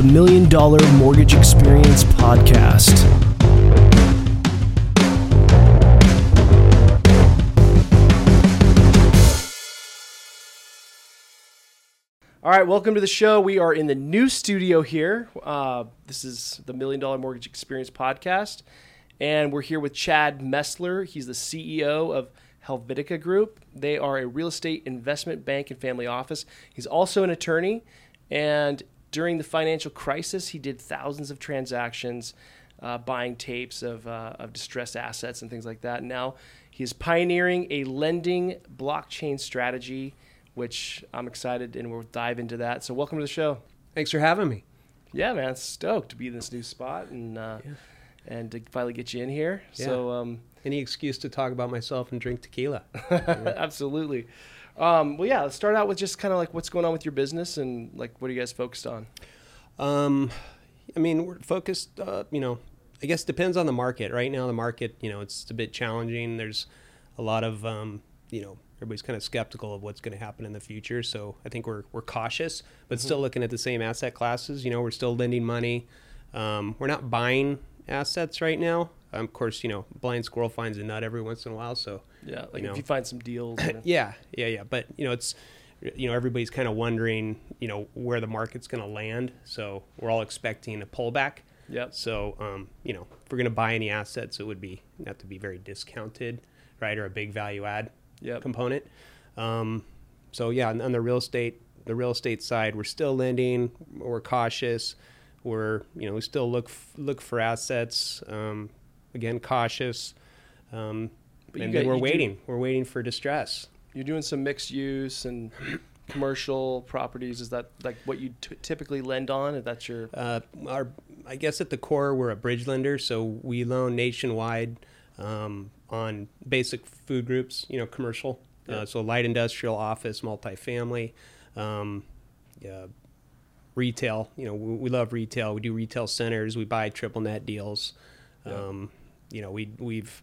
the Million Dollar Mortgage Experience Podcast. All right, welcome to the show. We are in the new studio here. Uh, this is the Million Dollar Mortgage Experience Podcast, and we're here with Chad Messler. He's the CEO of Helvetica Group. They are a real estate investment bank and family office. He's also an attorney, and during the financial crisis, he did thousands of transactions, uh, buying tapes of, uh, of distressed assets and things like that. Now he's pioneering a lending blockchain strategy, which I'm excited and we'll dive into that. So, welcome to the show. Thanks for having me. Yeah, man, stoked to be in this new spot and uh, yeah. and to finally get you in here. Yeah. So, um, any excuse to talk about myself and drink tequila. Absolutely. Um, well, yeah, let's start out with just kind of like what's going on with your business and like what are you guys focused on? Um, I mean, we're focused, uh, you know, I guess depends on the market. Right now, the market, you know, it's a bit challenging. There's a lot of, um, you know, everybody's kind of skeptical of what's going to happen in the future. So I think we're, we're cautious, but mm-hmm. still looking at the same asset classes. You know, we're still lending money. Um, we're not buying assets right now. Um, of course, you know, blind squirrel finds a nut every once in a while. So yeah, like you know, if you find some deals. yeah, yeah, yeah. But you know, it's you know everybody's kind of wondering you know where the market's going to land. So we're all expecting a pullback. Yep. So um, you know, if we're going to buy any assets, it would be not to be very discounted, right, or a big value add yep. component. Um, so yeah, on, on the real estate, the real estate side, we're still lending. We're cautious. We're you know we still look look for assets. Um, again cautious. Um, and got, we're waiting. Do, we're waiting for distress. You're doing some mixed use and commercial properties. Is that like what you t- typically lend on? If that's your uh, our, I guess at the core we're a bridge lender, so we loan nationwide um, on basic food groups. You know, commercial. Uh, yeah. Uh, so light industrial, office, multifamily. Um, yeah, retail. You know, we, we, love retail. We do retail centers. We buy triple net deals. Yeah. Um, you know, we we've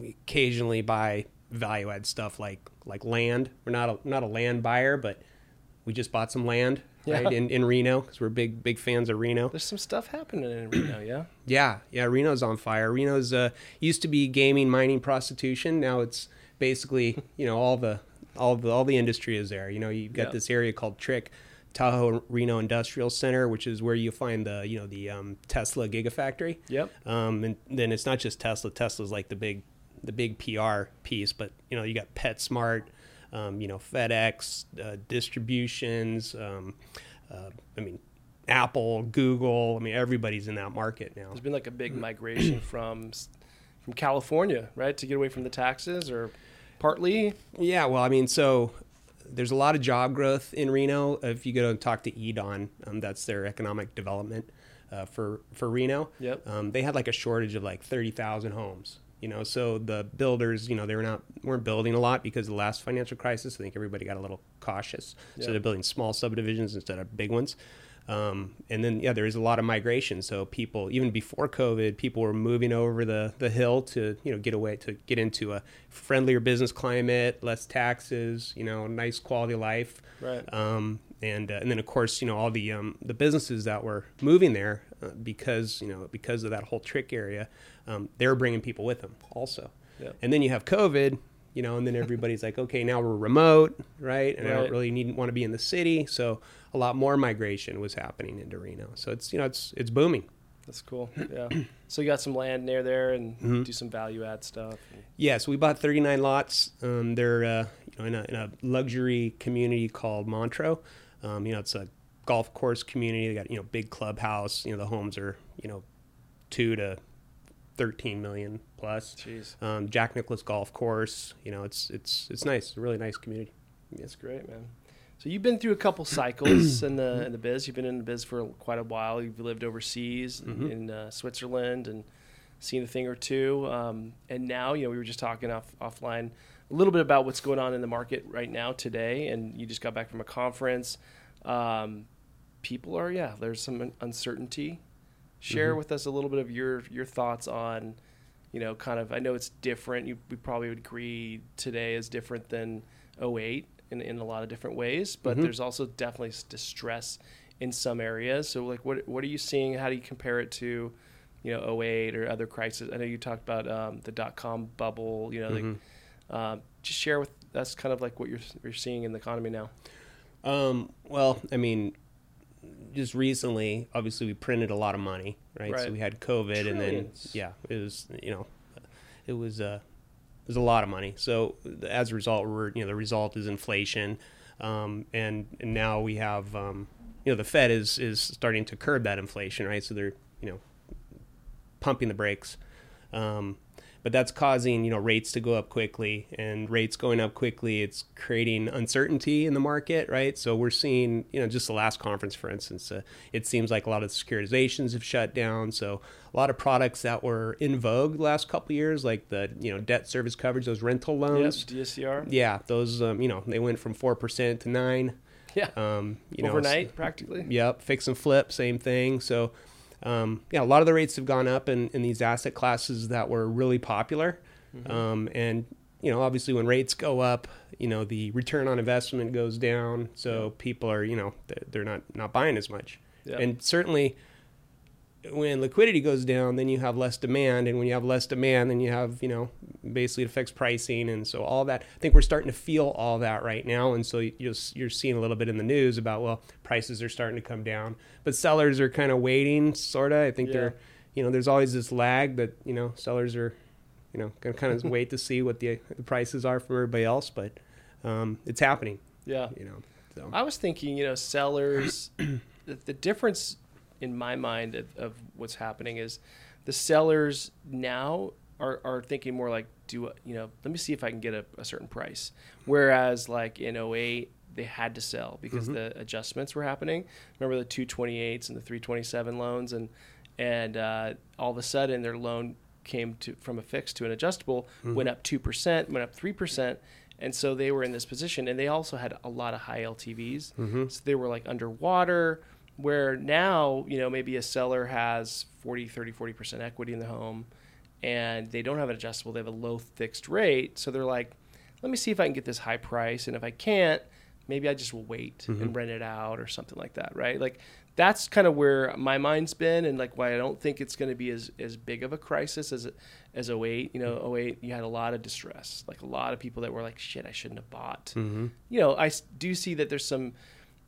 we occasionally buy value add stuff like like land. We're not a not a land buyer, but we just bought some land yeah. right in, in Reno because we're big big fans of Reno. There's some stuff happening in Reno, yeah. yeah, yeah. Reno's on fire. Reno's uh, used to be gaming, mining, prostitution. Now it's basically you know all the all the all the industry is there. You know, you've got yeah. this area called TRIC Tahoe Reno Industrial Center, which is where you find the you know the um, Tesla Gigafactory. Yep. Um, and then it's not just Tesla. Tesla's like the big the big PR piece, but you know you got PetSmart, um, you know FedEx, uh, distributions. Um, uh, I mean, Apple, Google. I mean, everybody's in that market now. There's been like a big migration from from California, right, to get away from the taxes, or partly. Yeah. Well, I mean, so there's a lot of job growth in Reno. If you go and talk to EDAWN, um, that's their economic development uh, for for Reno. Yep. Um, they had like a shortage of like thirty thousand homes. You know, so the builders, you know, they were not weren't building a lot because of the last financial crisis. I think everybody got a little cautious, yep. so they're building small subdivisions instead of big ones. Um, and then, yeah, there is a lot of migration. So people, even before COVID, people were moving over the, the hill to, you know, get away, to get into a friendlier business climate, less taxes, you know, nice quality of life. Right. Um, and, uh, and then of course, you know, all the, um, the businesses that were moving there uh, because, you know, because of that whole TRIC area, um, they're bringing people with them also. Yeah. And then you have COVID, you know, and then everybody's like, okay, now we're remote, right? And right. I don't really need want to be in the city, so a lot more migration was happening into Reno. So it's you know it's it's booming. That's cool. Yeah. so you got some land near there and mm-hmm. do some value add stuff. Yes, yeah, so we bought 39 lots. Um, they're uh, you know in a, in a, luxury community called Montreux. Um, you know, it's a golf course community. They got you know big clubhouse. You know, the homes are you know two to 13 million plus. Jeez. Um, Jack Nicklaus Golf Course. You know, it's it's it's nice. It's a really nice community. That's great, man. So you've been through a couple cycles in the in the biz. You've been in the biz for quite a while. You've lived overseas mm-hmm. in uh, Switzerland and seen a thing or two. Um, and now, you know, we were just talking off offline a little bit about what's going on in the market right now today. And you just got back from a conference. Um, people are yeah, there's some uncertainty Share mm-hmm. with us a little bit of your your thoughts on, you know, kind of. I know it's different. You we probably would agree today is different than 08 in, in a lot of different ways, but mm-hmm. there's also definitely distress in some areas. So like, what what are you seeing? How do you compare it to, you know, 08 or other crises? I know you talked about um, the dot com bubble. You know, Mm-hmm. Uh, just share with us kind of like what you're you're seeing in the economy now. Um, well, I mean, just recently, obviously, we printed a lot of money, right? Right. So we had COVID, and then yeah, it was you know, it was uh, it was a lot of money. So as a result, we're you know the result is inflation, um, and and now we have um, you know the Fed is is starting to curb that inflation, right? So they're you know pumping the brakes. Um, but that's causing you know rates to go up quickly and rates going up quickly it's creating uncertainty in the market right so we're seeing you know just the last conference for instance uh, it seems like a lot of the securitizations have shut down so a lot of products that were in vogue the last couple of years like the you know debt service coverage those rental Yes, loans DSCR. yeah those um, you know they went from 4% to 9 Yeah, um, you know, overnight practically. Yep, fix and flip, same thing. So, um, yeah, a lot of the rates have gone up in, in these asset classes that were really popular. Um, and, you know, obviously when rates go up, you know, the return on investment goes down. So people are, you know, they're- they're not, not buying as much. Yeah. And certainly when liquidity goes down, then you have less demand. And when you have less demand, then you have, you know, basically it affects pricing. And so all that, I think we're starting to feel all that right now. And so you're, you're seeing a little bit in the news about, well, prices are starting to come down, but sellers are kind of waiting, sort of. I think Yeah. they're, you know, there's always this lag that, you know, sellers are, you know, to kind of wait to see what the, the prices are from everybody else. But um, it's happening, Yeah. you know. So. I was thinking, you know, sellers. the, the difference in my mind of, of what's happening is the sellers now are, are thinking more like, do you know? Let me see if I can get a, a certain price. Whereas, like in 08, they had to sell because Mm-hmm. the adjustments were happening. Remember the 228s and the 327 loans, and and uh, all of a sudden their loan came to from a fixed to an adjustable, Mm-hmm. went up two percent, went up three percent, and so they were in this position, and they also had a lot of high LTVs, Mm-hmm. so they were like underwater. Where now, you know, maybe a seller has 40, 30, 40% equity in the home and they don't have an adjustable, they have a low fixed rate. So they're like, let me see if I can get this high price. And if I can't, maybe I just will wait and rent it out or something like that, right? Like that's kind of where my mind's been and like why I don't think it's going to be as, as big of a crisis as as 08. You know, 08 you had a lot of distress, like a lot of people that were like, shit, I shouldn't have bought. Mm-hmm. You know, i do see that there's some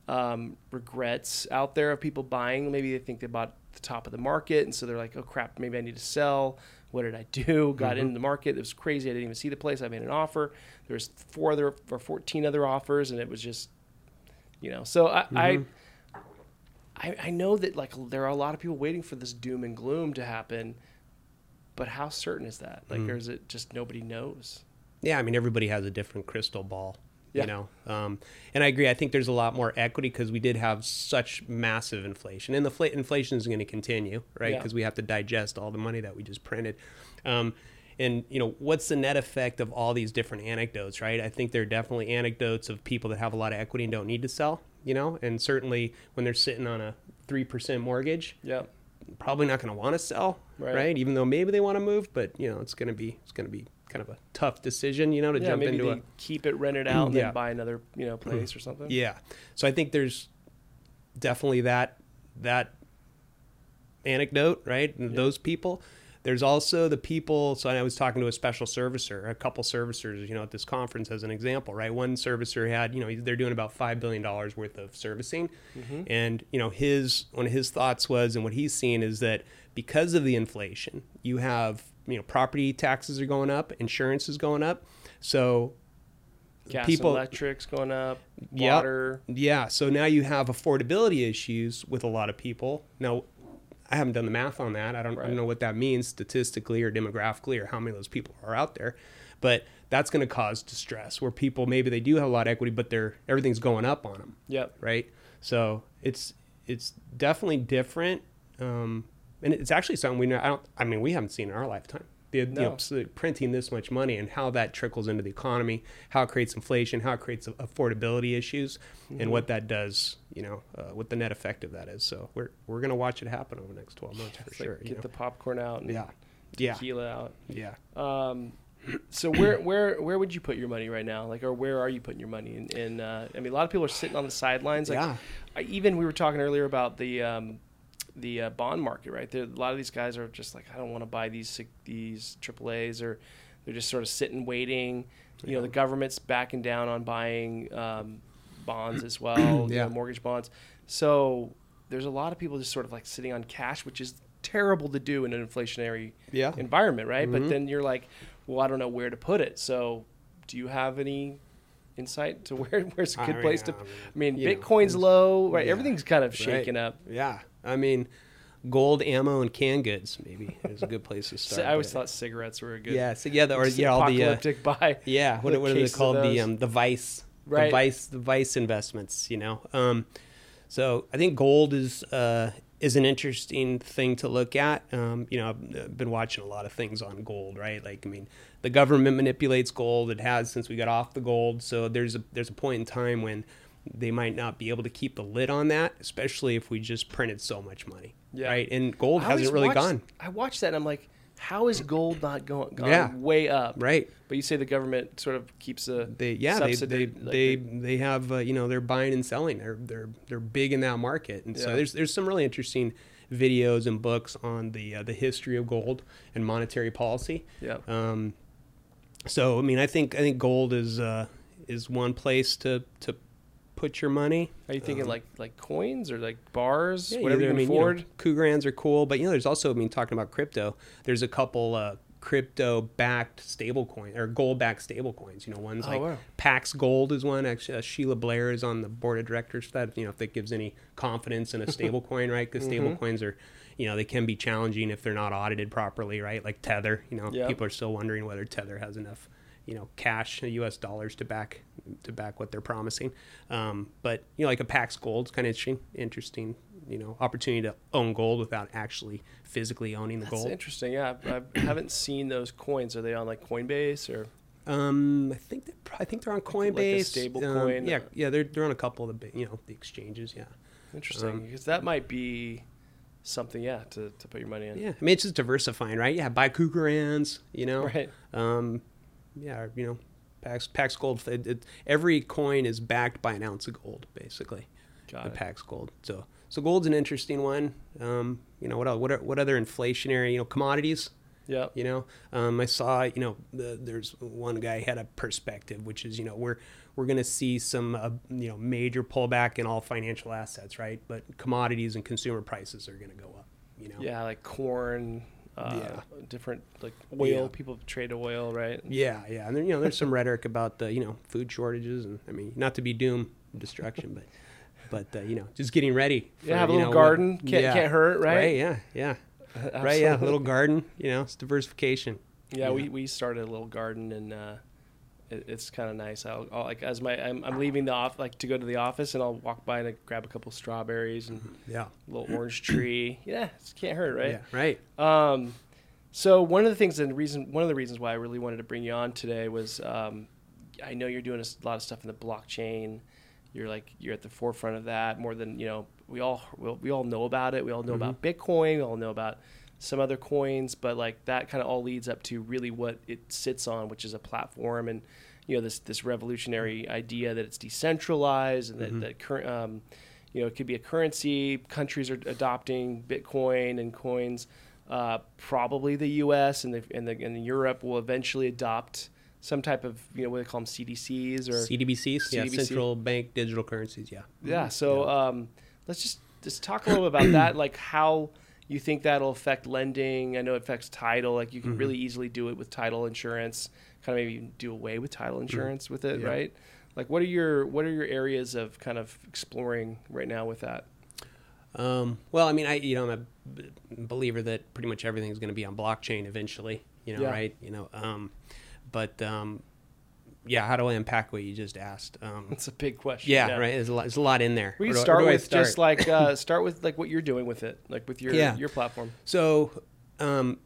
um, regrets out there of people buying. Maybe they think they bought the top of the market, and so they're like, "Oh crap, maybe I need to sell." What did I do? Got mm-hmm. into the market. It was crazy. I didn't even see the place. I made an offer. There's four other or fourteen other offers, and it was just, you know. So I, I, mm-hmm. I, I know that like there are a lot of people waiting for this doom and gloom to happen, but how certain is that? Like, mm. or is it just nobody knows? Yeah, I mean everybody has a different crystal ball, Yeah. you know. Um, and I agree. I think there's a lot more equity because we did have such massive inflation, and the fla- inflation is going to continue, right? Yeah. Because we have to digest all the money that we just printed. Um, and you know, what's the net effect of all these different anecdotes, right? I think there are definitely anecdotes of people that have a lot of equity and don't need to sell, you know. And certainly when they're sitting on a three percent mortgage, Yeah. probably not going to want to sell, Right. right. Even though maybe they want to move, but you know, it's going to be it's going to be kind of a tough decision, you know, to Yeah, jump into a keep it rented out and Yeah. then buy another, you know, place or something. yeah. So I think there's definitely that that anecdote, right? And Those people. There's also the people. So I was talking to a special servicer, a couple servicers, you know, at this conference as an example, right? One servicer had, you know, they're doing about five billion dollars worth of servicing, mm-hmm. and you know, his one of his thoughts was, and what he's seen is that because of the inflation, you have, you know, property taxes are going up, insurance is going up, so Gas People- electrics going up, Yep. water. Yeah, so now you have affordability issues with a lot of people. Now, I haven't done the math on that. I don't, I don't know what that means statistically or demographically or how many of those people are out there. But that's going to cause distress where people maybe they do have a lot of equity, but they're everything's going up on them, Yep. right? So it's it's definitely different, um, and it's actually something we know. I don't. I mean, we haven't seen in our lifetime. The, you know, printing this much money and how that trickles into the economy, how it creates inflation, how it creates affordability issues, Mm-hmm. and what that does, you know, uh, what the net effect of that is. So we're we're gonna watch it happen over the next twelve months for It's like sure. you get know? the popcorn out and yeah, yeah, tequila out. yeah. Um, so where where where would you put your money right now? Like, or where are you putting your money? In, in uh, I mean, a lot of people are sitting on the sidelines. Like, Yeah. I, even we were talking earlier about the um, the uh, bond market, right? There, a lot of these guys are just like, I don't want to buy these these AAA's, or they're just sort of sitting waiting. You know, the government's backing down on buying um, bonds as well, you know, mortgage bonds. So there's a lot of people just sort of like sitting on cash, which is terrible to do in an inflationary Yeah. environment, right? But Mhm. then you're like, well, I don't know where to put it. So, do you have any insight to where where's a good mean, place to? I mean, know, Bitcoin's it's- low, right? yeah, Everything's kind of right. up. Yeah. I mean, gold, ammo, and canned goods maybe is a good place to start. I always thought cigarettes were a good. Yeah. So yeah, the, or yeah, all the uh, buy. yeah. What, what are they called? The um the vice. Right. The vice. The vice investments. You know. Um, so I think gold is uh is an interesting thing to look at. Um, you know, I've been watching a lot of things on gold, right? Like, I mean, the government manipulates gold. It has since we got off the gold. So there's a there's a point in time when they might not be able to keep the lid on that, especially if we just printed so much money, Yeah. right? And gold I hasn't really watched- gone, I watched that and I'm like, how is gold not going gone Yeah. way up? right? But you say the government sort of keeps a They yeah they they like they, they have uh, you know they're buying and selling. They're they're they're big in that market, and so there's there's some really interesting videos and books on the uh, the history of gold and monetary policy. yeah. Um, so I mean, I think I think gold is uh, is one place to to put your money. Are you thinking um, like like coins or like bars, Yeah, whatever either, you can I mean, you know, afford? Krugerrands are cool, but you know, there's also I mean, talking about crypto. There's a couple uh, crypto-backed stable coin or gold-backed stable coins. You know, ones Oh, like wow. Pax Gold is one. Actually, uh, Sheila Bair is on the board of directors for that. You know, if that gives any confidence in a stable coin, right? Because stable Mm-hmm. coins are, you know, they can be challenging if they're not audited properly, right? Like Tether. You know, Yeah. people are still wondering whether Tether has enough. You know, cash, U.S. dollars to back to back what they're promising, um, but you know, like a Pax Gold is kind of interesting. Interesting, you know, opportunity to own gold without actually physically owning the That's gold. interesting. Yeah, I, I haven't seen those coins. Are they on like Coinbase or? Um, I think they I think they're on like a Coinbase. stable um, coin, Yeah, yeah, they're they're on a couple of the big, you know the exchanges. Yeah, Interesting, Um, because that might be something, yeah, to, to put your money in. yeah. I mean, it's just diversifying, right? Yeah, buy Krugerrands, you know. Right. Um, yeah, you know, Pax Pax Gold. It, it, every coin is backed by an ounce of gold, basically. Got the it. Pax Gold. So so gold's an interesting one. Um, you know what else, what are, what other inflationary you know commodities? Yeah. You know, um, I saw you know the, there's one guy had a perspective, which is you know we're we're going to see some uh, you know major pullback in all financial assets, right? But commodities and consumer prices are going to go up. You know. Yeah, like corn. Uh, Yeah. Different like oil. Yeah. People trade oil, right? Yeah, yeah, and then you know there's some rhetoric about the you know food shortages, and I mean not to be doom destruction, but but uh, you know just getting ready. Yeah, have a little know, what- garden. Can't yeah. can't hurt, right? Yeah, yeah, right. Yeah, a little garden. You know, it's diversification. Yeah, Yeah. we, we started a little garden and uh, it, it's kind of nice. I'll, I'll like as my I'm, I'm leaving the off like to go to the office and I'll walk by and I grab a couple strawberries and Yeah, a little orange tree. Yeah, it can't hurt, right? yeah, right. Um, so one of the things and reason one of the reasons why I really wanted to bring you on today was um, I know you're doing a lot of stuff in the blockchain. You're like you're at the forefront of that more than you know. We all we all, we all know about it. We all know about Bitcoin. We all know about some other coins, but like that kind of all leads up to really what it sits on, which is a platform and you know this this revolutionary idea that it's decentralized and that that current um, you know it could be a currency. Countries are adopting Bitcoin and coins. Uh, probably the U.S. and the and the and Europe will eventually adopt some type of you know what they call them CDCs or CDBCs, yeah, central bank digital currencies. Yeah, yeah. So Um, let's just just talk a little bit about that, like how you think that'll affect lending. I know it affects title. Like you can Mm-hmm. really easily do it with title insurance. Kind of maybe do away with title insurance with it, Mm-hmm. Yeah. right? Like what are your what are your areas of kind of exploring right now with that? Um, well, I mean, I you know I'm a b- believer that pretty much everything is going to be on blockchain eventually. You know, Yeah. right? You know, um, but um, yeah, how do I unpack what you just asked? Um, That's a big question. yeah, right. There's a lot. There's a lot in there. We do start with just like uh, start with like what you're doing with it, like with your Yeah. your platform. So, um,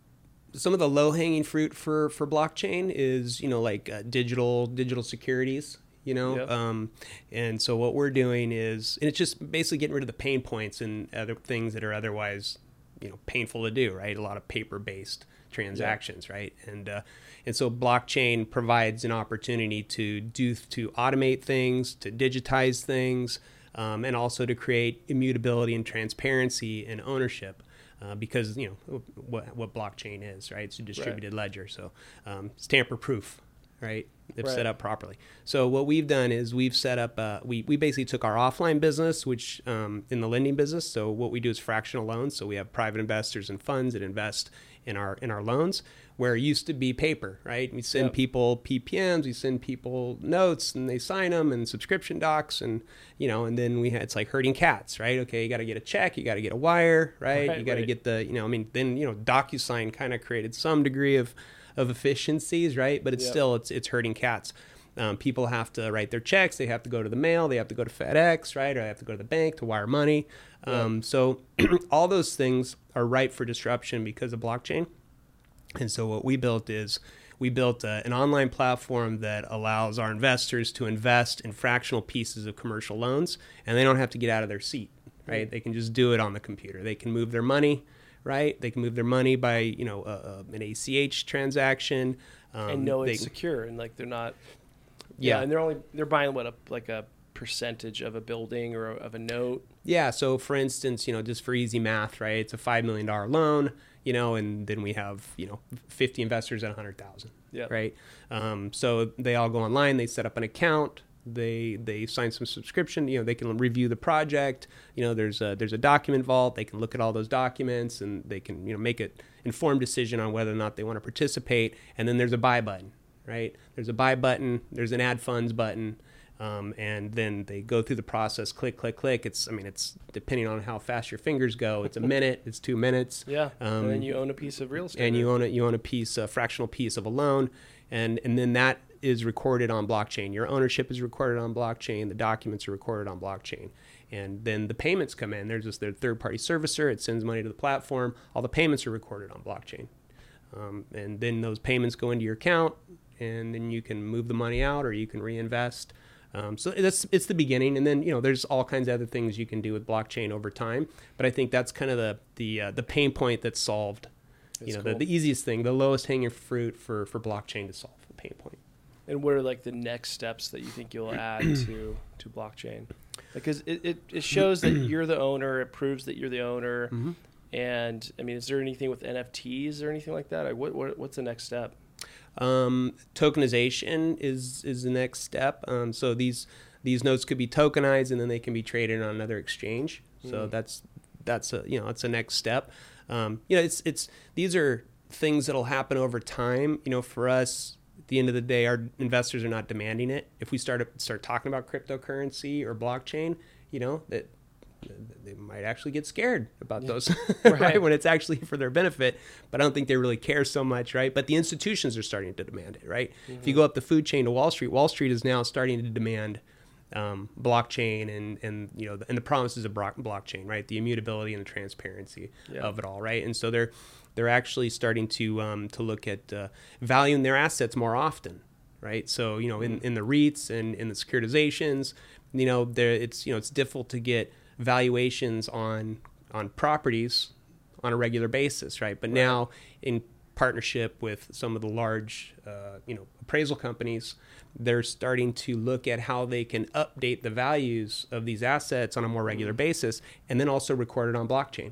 some of the low hanging fruit for for blockchain is you know like uh, digital digital securities. You know, Yep. um, and so what we're doing is, and it's just basically getting rid of the pain points and other things that are otherwise you know painful to do, right? A lot of paper based transactions, yeah. right? And uh, and so blockchain provides an opportunity to do to automate things, to digitize things, um, and also to create immutability and transparency and ownership. Uh, because you know what, what blockchain is, right? It's a distributed right. ledger, so um, it's tamper proof, right? If right. set up properly. So what we've done is we've set up. Uh, we we basically took our offline business, which um, in the lending business. So what we do is fractional loans. So we have private investors and funds that invest in our in our loans where it used to be paper, right? We send yep. people PPMs, we send people notes, and they sign them, and subscription docs, and you know, and then we had it's like herding cats, right? Okay, you got to get a check, you got to get a wire, right? right you got to right. get the, you know, I mean, then you know, DocuSign kind of created some degree of of efficiencies, right? But it's yep. still it's it's herding cats. Um, people have to write their checks. They have to go to the mail. They have to go to FedEx, right? Or they have to go to the bank to wire money. Um, So all those things are ripe for disruption because of blockchain. And so what we built is we built a, uh, an online platform that allows our investors to invest in fractional pieces of commercial loans, and they don't have to get out of their seat, right? They can just do it on the computer. They can move their money, right? They can move their money by you know uh, an ACH transaction, um, and know it's they, secure and like they're not. Yeah. yeah, and they're only they're buying what a like a percentage of a building or of a note. Yeah. So for instance, you know, just for easy math, right? It's a five million dollar loan you know, and then we have, you know, 50 investors at 100,000. Yeah. Right. Um, so they all go online, they set up an account, they they sign some subscription you know they can review the project you know there's a there's a document vault they can look at all those documents and they can you know make an informed decision on whether or not they want to participate and then there's a buy button right there's a buy button there's an add funds button um, and then they go through the process, click, click, click. It's, I mean, it's depending on how fast your fingers go. It's a minute, it's two minutes. Yeah. Um, and then you own a piece of real estate. And you own it. You own a piece, a fractional piece of a loan, and and then that is recorded on blockchain. Your ownership is recorded on blockchain. The documents are recorded on blockchain. And then the payments come in. There's just their third party servicer. It sends money to the platform. All the payments are recorded on blockchain. Um, and then those payments go into your account, and then you can move the money out or you can reinvest. Um, so that's it's the beginning, and then you know there's all kinds of other things you can do with blockchain over time. But I think that's kind of the the uh, the pain point that's solved. That's you know, cool. the, the easiest thing, the lowest hanging fruit for for blockchain to solve the pain point. And what are like the next steps that you think you'll add to to blockchain? Because it, it, it shows that you're the owner. It proves that you're the owner. Mm-hmm. And I mean, is there anything with NFTs or anything like that? What, what what's the next step? Um, tokenization is is the next step. Um, so these these notes could be tokenized and then they can be traded on another exchange. So mm. that's that's a you know that's a next step. Um, you know, it's it's these are things that'll happen over time. You know, for us, at the end of the day, our investors are not demanding it. If we start start talking about cryptocurrency or blockchain, you know that they might actually get scared about yeah. those right. right. when it's actually for their benefit but i don't think they really care so much right but the institutions are starting to demand it right mm-hmm. if you go up the food chain to wall street wall street is now starting to demand um, blockchain and and you know and the promises of blockchain right the immutability and the transparency yeah. of it all right and so they're they're actually starting to um, to look at uh, valuing their assets more often right so you know in, mm. in the REITs and in the securitizations you know there it's you know it's difficult to get valuations on on properties on a regular basis, right? But right. now in partnership with some of the large, uh, you know, appraisal companies, they're starting to look at how they can update the values of these assets on a more regular mm-hmm. basis, and then also record it on blockchain.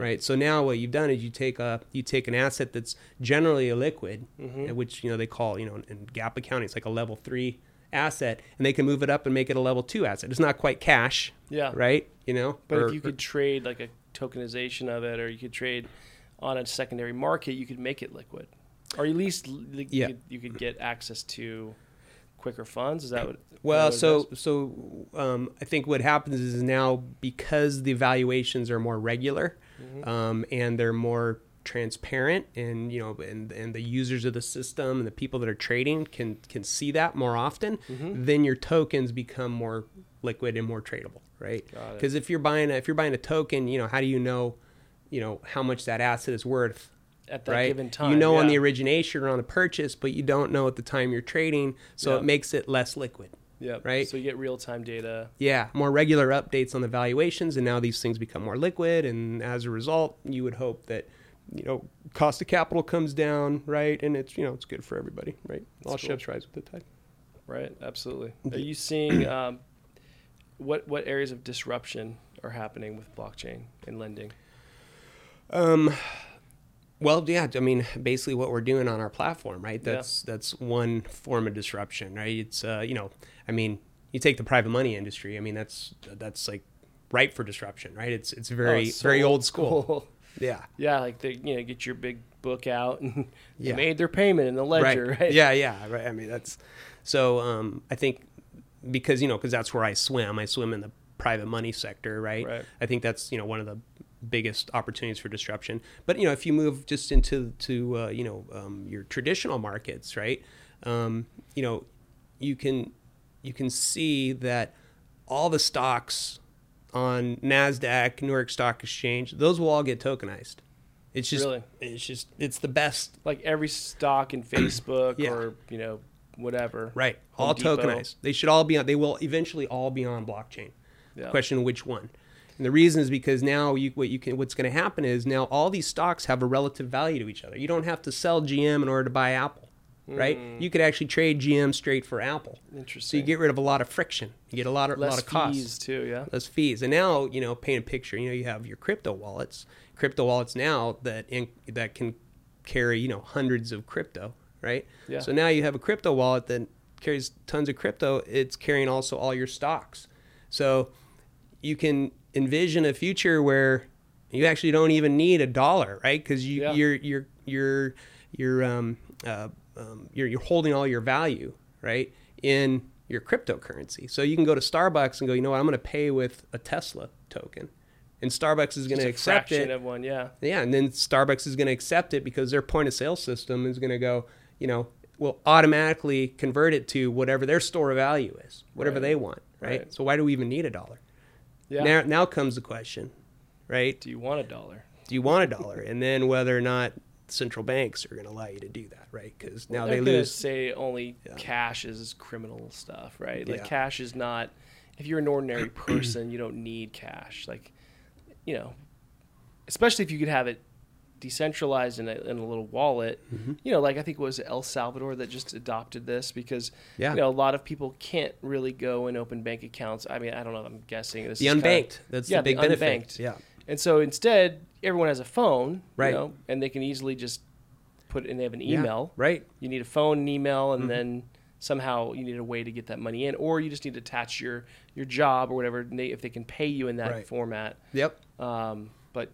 Right. So now what you've done is you take a you take an asset that's generally a liquid, mm-hmm. which you know they call you know in GAAP accounting it's like a level three asset and they can move it up and make it a level two asset. It's not quite cash. Yeah. Right. You know. But or, if you could trade like a tokenization of it, or you could trade on a secondary market, you could make it liquid, or at least you, yeah. could, you could get access to quicker funds. Is that what? Well, what so so um, I think what happens is now because the valuations are more regular, mm-hmm. um, and they're more transparent and you know and, and the users of the system and the people that are trading can can see that more often mm-hmm. then your tokens become more liquid and more tradable right because if you're buying a, if you're buying a token you know how do you know you know how much that asset is worth at that right? given time you know yeah. on the origination or on the purchase but you don't know at the time you're trading so yeah. it makes it less liquid yeah. Right. So you get real time data. Yeah, more regular updates on the valuations, and now these things become more liquid, and as a result, you would hope that you know cost of capital comes down, right? And it's you know it's good for everybody, right? All cool. ships rise with the tide. Right. Absolutely. Are you seeing um, what what areas of disruption are happening with blockchain and lending? Um, well, yeah, I mean, basically what we're doing on our platform, right? That's that's one form of disruption, right? It's uh, you know, I mean, you take the private money industry. I mean, that's that's like ripe for disruption, right? It's it's very Oh, it's so very old school. school. Yeah. yeah, like they you know get your big book out and Yeah. made their payment in the ledger, right? Yeah, yeah, right. I mean, that's so. Um, I think because you know, because that's where I swim. I swim in the private money sector, right? Right. I think that's you know one of the biggest opportunities for disruption. But you know, if you move just into to uh, you know um, your traditional markets, right? Um, you know, you can you can see that all the stocks on Nasdaq, New York Stock Exchange, those will all get tokenized. It's just Really? it's just it's the best Like every stock in Facebook Yeah. or you know whatever. Right. Home all Depot. tokenized. They should all be on. They will eventually all be on blockchain. Yeah. Question which one? And the reason is because now you what you can what's going to happen is now all these stocks have a relative value to each other. You don't have to sell GM in order to buy Apple, right? You could actually trade GM straight for Apple. Interesting. So you get rid of a lot of friction. You get a lot of less lot of costs fees too. Yeah. less fees. And now, you know, paint a picture. You know, you have your crypto wallets, crypto wallets now that in, that can carry, you know, hundreds of crypto, right? Yeah. So now you have a crypto wallet that carries tons of crypto. It's carrying also all your stocks. So you can envision a future where you actually don't even need a dollar, right? Because you, Yeah. you're you're you're you're um, uh, um, you're you're holding all your value, right, in your cryptocurrency. So you can go to Starbucks and go, you know what, I'm going to pay with a Tesla token, and Starbucks is going to accept it. of one. Yeah. Yeah, and then Starbucks is going to accept it because their point of sale system is going to go, you know, will automatically convert it to whatever their store of value is, whatever Right. they want, right? Right. So why do we even need a dollar? Yeah. Now, now comes the question, right? Do you want a dollar? Do you want a dollar? and then whether or not central banks are going to allow you to do that, right? Because now They're they lose. say only Yeah. cash is criminal stuff, right? Like Yeah. cash is not. If you're an ordinary person, you don't need cash. Like, you know, especially if you could have it decentralized in a, in a little wallet. Mm-hmm. You know, like I think it was El Salvador that just adopted this because Yeah. you know a lot of people can't really go and open bank accounts. I mean, I don't know. I'm guessing this The is kinda- unbanked. That's yeah, the big the benefit. unbanked. Yeah. And so instead, everyone has a phone, Right. You know, and they can easily just put and they have an Yeah, email. Right. You need a phone, and email, Mm-hmm. and then somehow you need a way to get that money in, or you just need to attach your your job or whatever. And they, if they can pay you in that Right. format. Yep. Um, but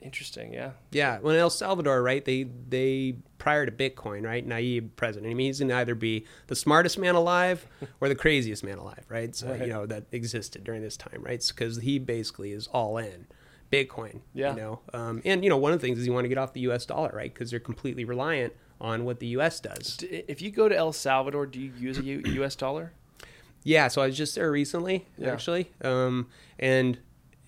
interesting, yeah. Yeah, well, in El Salvador, right? They they prior to Bitcoin, right? Nayib president. I mean, he's going to either be the smartest man alive or the craziest man alive, right? So Right. you know that existed during this time, right? Because he basically is all in Bitcoin. Yeah. You know, um, and you know one of the things is you want to get off the U.S. dollar, right? Because they're completely reliant on what the U.S. does. If you go to El Salvador, do you use a U.S. dollar? Yeah, so I was just there recently, Yeah. actually, um, and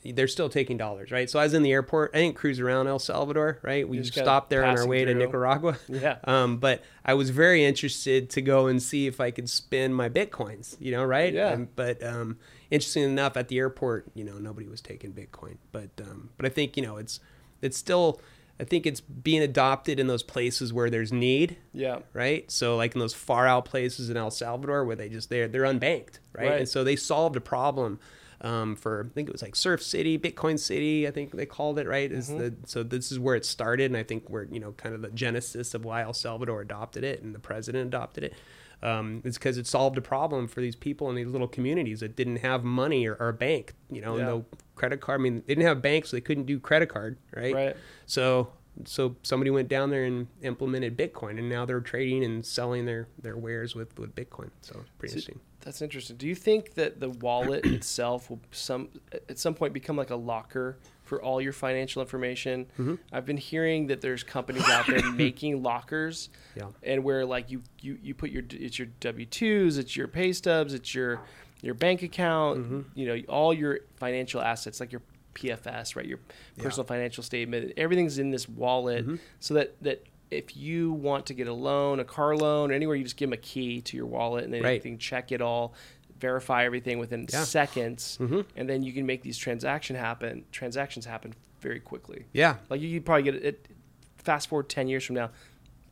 they're still taking dollars, right? So I was in the airport. I didn't cruise around El Salvador, right? We Just stopped there on our way to. Nicaragua. Yeah. Um, but I was very interested to go and see if I could spend my bitcoins, you know, right? Yeah. Um, but um, interesting enough, at the airport, you know, nobody was taking Bitcoin. But um, but I think you know it's it's still I think it's being adopted in those places where there's need, Yeah. right? So like in those far out places in El Salvador where they just they're they're unbanked, right? Right. And so they solved a problem um, for I think it was like Surf City, Bitcoin City, I think they called it, right? Is the so this is where it started, and I think where you know kind of the genesis of why El Salvador adopted it and the president adopted it. Um, it's because it solved a problem for these people in these little communities that didn't have money or, or a bank, you know, Yeah. no credit card. I mean, they didn't have banks, so they couldn't do credit card, right? Right. So so somebody went down there and implemented Bitcoin, and now they're trading and selling their their wares with with Bitcoin. So pretty So- interesting. That's interesting. Do you think that the wallet itself will some at some point become like a locker for all your financial information? Mm-hmm. I've been hearing that there's companies out there making lockers, Yeah. and where like you you you put your it's your W twos, it's your pay stubs, it's your your bank account, Mm-hmm. you know, all your financial assets like your PFS, right? Your personal financial statement, everything's in this wallet, Mm-hmm. so that that if you want to get a loan, a car loan, anywhere, you just give them a key to your wallet, and they, Right. they can check it all. Verify everything within Yeah. seconds, Mhm. and then you can make these transaction happen transactions happen very quickly. Yeah. Like you could probably get it. Fast forward ten years from now,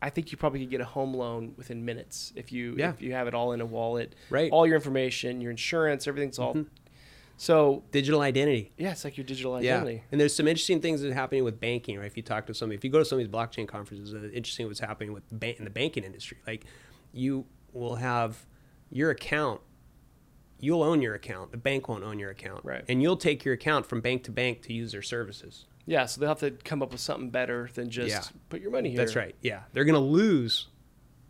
I think you probably could get a home loan within minutes if you Yeah. if you have it all in a wallet, Right. all your information, your insurance, everything's all. Mhm. So Digital identity. yeah, it's like your digital Yeah, identity. and there's some interesting things that are happening with banking. Right, if you talk to somebody, if you go to some of these blockchain conferences, uh, interesting what's happening with ban- in the banking industry. Like, you will have your account. You'll own your account. The bank won't own your account. Right. And you'll take your account from bank to bank to use their services. Yeah, so they'll have to come up with something better than just Yeah. put your money here. That's right. Yeah, they're going to lose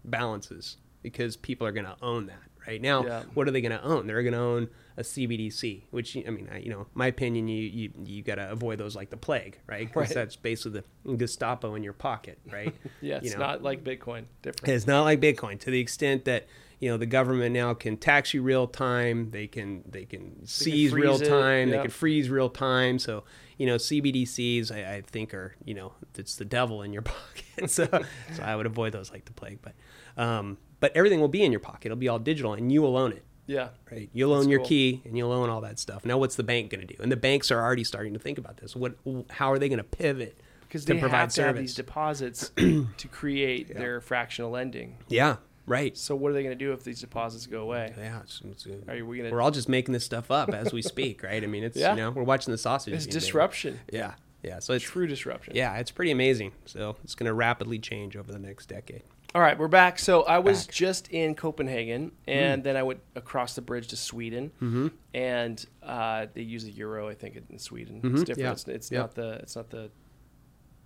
balances because people are going to own that. Right now, Yeah. what are they going to own? They're going to own a CBDC, which I mean, I- you know, my opinion, you you you got to avoid those like the plague, right? Because Right. that's basically the Gestapo in your pocket, right? Yeah, it's You know? not like Bitcoin. Different. It's not like Bitcoin to the extent that you know the government now can tax you real time. They can they can seize freeze real it, time. They can freeze real time. So you know CBDCs, I, I think are you know it's the devil in your pocket. so so I would avoid those like the plague. But um, but everything will be in your pocket. It'll be all digital, and you will own it. Yeah. Right, you'll own That's your cool. key, and you'll own all that stuff. Now, what's the bank going to do? And the banks are already starting to think about this. What, how are they going to pivot Because to they provide have to have these deposits to create their fractional lending. yeah, right. So what are they going to do if these deposits go away? Yeah, it's, it's, uh, Are we going to? we're all just making this stuff up as we speak, right? I mean, it's Yeah. you know we're watching the sausage. It's made. disruption. Yeah, yeah. So it's True disruption. yeah, it's pretty amazing. So it's going to rapidly change over the next decade. All right, we're back. So I was Back. just in Copenhagen, and then I went across the bridge to Sweden, Mm-hmm. and uh, they use the euro. I think in Sweden, Mhm, it's different. yeah, It's, it's yeah. not the it's not the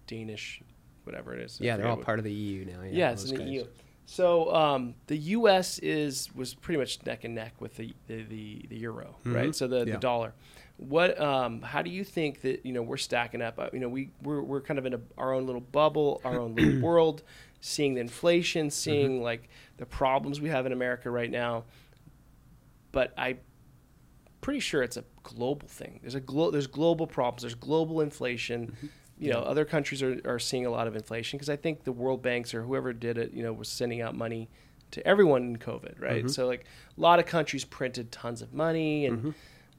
Danish, whatever it is. Yeah, they're all what- part of the EU now. Yeah, Yeah, it's in the guys. EU. So um, the U.S. is was pretty much neck and neck with the the, the, the euro, right? Mhm. So the, the dollar. What? Um, how do you think that you know we're stacking up? Uh, you know, we we're, we're kind of in a, our own little bubble, our own little world, seeing the inflation, seeing Mm-hmm. like the problems we have in America right now. But I pretty sure it's a global thing. There's a glo- there's global problems. There's global inflation. Mm-hmm. You know, other countries are, are seeing a lot of inflation because I think the World Banks or whoever did it, you know, was sending out money to everyone in COVID, right? Mhm. So like a lot of countries printed tons of money, and Mm-hmm.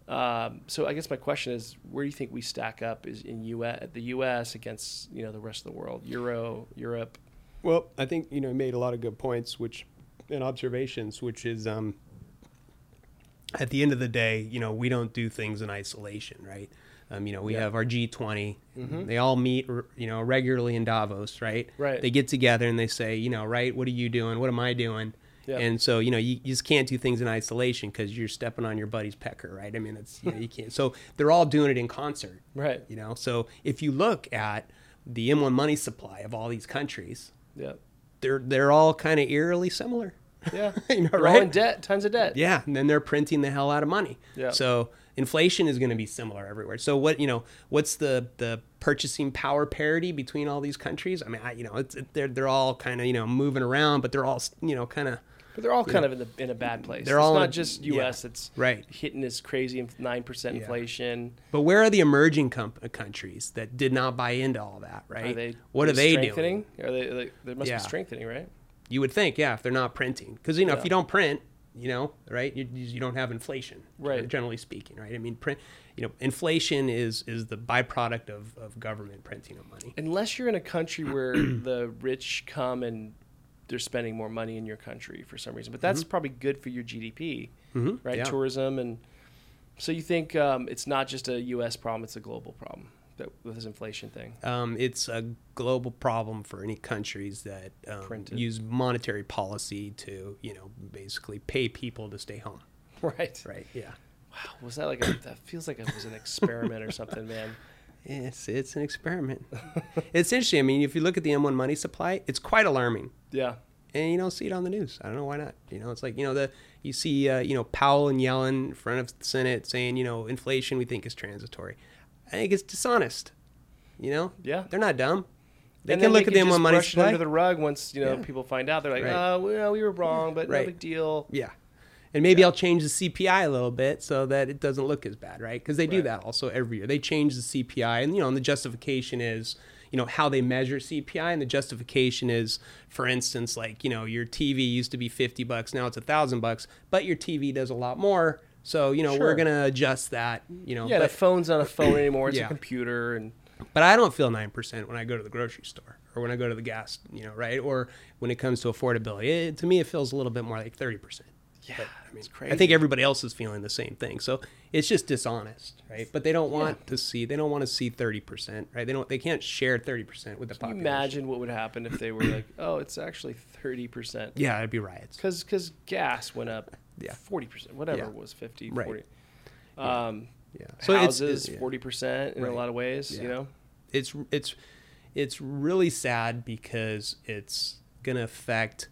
Um, so I guess my question is, where do you think we stack up? Is in U.S. the U.S. against you know the rest of the world, Euro, Europe? Well, I think you know made a lot of good points, which and observations, which is um, at the end of the day, you know, we don't do things in isolation, right? Um, you know, we Yeah. have our G20. Mhm. They all meet, you know, regularly in Davos, right? Right. They get together and they say, you know, right, what are you doing? What am I doing? Yeah. And so, you know, you, you just can't do things in isolation because you're stepping on your buddy's pecker, right? I mean, it's you, know, you can't. So they're all doing it in concert, Right. you know. So if you look at the M1 money supply of all these countries, Yeah. they're they're all kind of eerily similar. Yeah. You know, They're right? all in debt, tons of debt. Yeah, and then they're printing the hell out of money. Yeah. So inflation is going to be similar everywhere. So what you know, what's the the purchasing power parity between all these countries? I mean, I, you know, it's it, they're they're all kind of you know moving around, but they're all you know kind of But they're all kind of in the in a bad place. They're it's all not a- just yeah. U.S. that's right. hitting this crazy nine percent Yeah. inflation. But where are the emerging com- uh, countries that did not buy into all that? Right. Are they? what are they doing? strengthening? Are they? Like, they must Yeah. be strengthening, right? You would think, yeah, if they're not printing, because you know Yeah. if you don't print, you know, right, you, you don't have inflation, Right. Generally speaking, right? I mean, print, you know, inflation is is the byproduct of, of government printing of money. Unless you're in a country where the rich come and they're spending more money in your country for some reason, but that's probably good for your GDP, Mm-hmm. right? Yeah. Tourism and so you think um, it's not just a U.S. problem; it's a global problem that, with this inflation thing. Um, it's a global problem for any countries that um, use monetary policy to, you know, basically pay people to stay home. Right. Right. Yeah. Wow. Was that like a? That feels like it was an experiment or something, man. It's it's an experiment. it's interesting. I mean, if you look at the M1 money supply, it's quite alarming. Yeah. and you don't see it on the news. I don't know why not. You know, it's like you know the you see uh, you know Powell and Yellen in front of the Senate saying you know inflation we think is transitory. I think it's dishonest. You know, Yeah. they're not dumb. They And can look at the just M1 money supply. under the rug once you know Yeah. people find out. They're like, Right. "Oh, well, we were wrong, but no big deal." Yeah. And maybe I'll change the CPI a little bit so that it doesn't look as bad, right? Because they do Right. that also every year. They change the CPI, and you know, and the justification is, you know how they measure CPI, and the justification is, for instance, like you know your TV used to be fifty bucks, now it's a thousand bucks, but your TV does a lot more. So you know Sure. we're gonna adjust that. You know, Yeah, but, the phone's not a phone anymore; it's Yeah. a computer, and but I don't feel nine percent when I go to the grocery store or when I go to the gas. You know, right? Or when it comes to affordability, it, to me it feels a little bit more like thirty percent. Yeah, I mean, it's crazy. I think everybody else is feeling the same thing. So it's just dishonest, right? But they don't want to see. They don't want to see thirty percent, right? They don't. They can't share thirty percent with the Can you population. imagine what would happen if they were like, "Oh, it's actually thirty percent," Yeah, it'd be riots. because because gas went up Yeah. forty percent, whatever Yeah. it was 50, Right. 40. Um, Yeah. houses yeah. forty percent in a lot of ways. You know, it's it's it's really sad because it's going to affect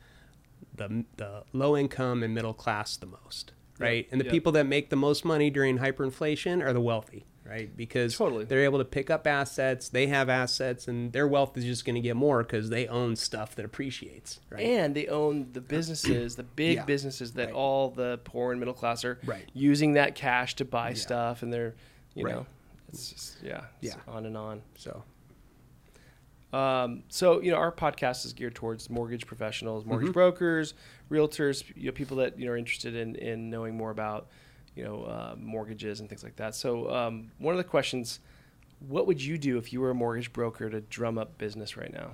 the the low income and middle class the most, right? and the yep. people that make the most money during hyperinflation are the wealthy, right? Because Totally. they're able to pick up assets, they have assets, and their wealth is just going to get more because they own stuff that appreciates, right? and they own the businesses, the big Yeah. businesses that Right. all the poor and middle class are Right. using that cash to buy Yeah. stuff, and they're you Right. know, it's just yeah, it's Yeah. on and on. so Um, so you know, our podcast is geared towards mortgage professionals, Mm-hmm. mortgage brokers, realtors, you know, people that you know are interested in in knowing more about you know uh, mortgages and things like that. So um, one of the questions: What would you do if you were a mortgage broker to drum up business right now?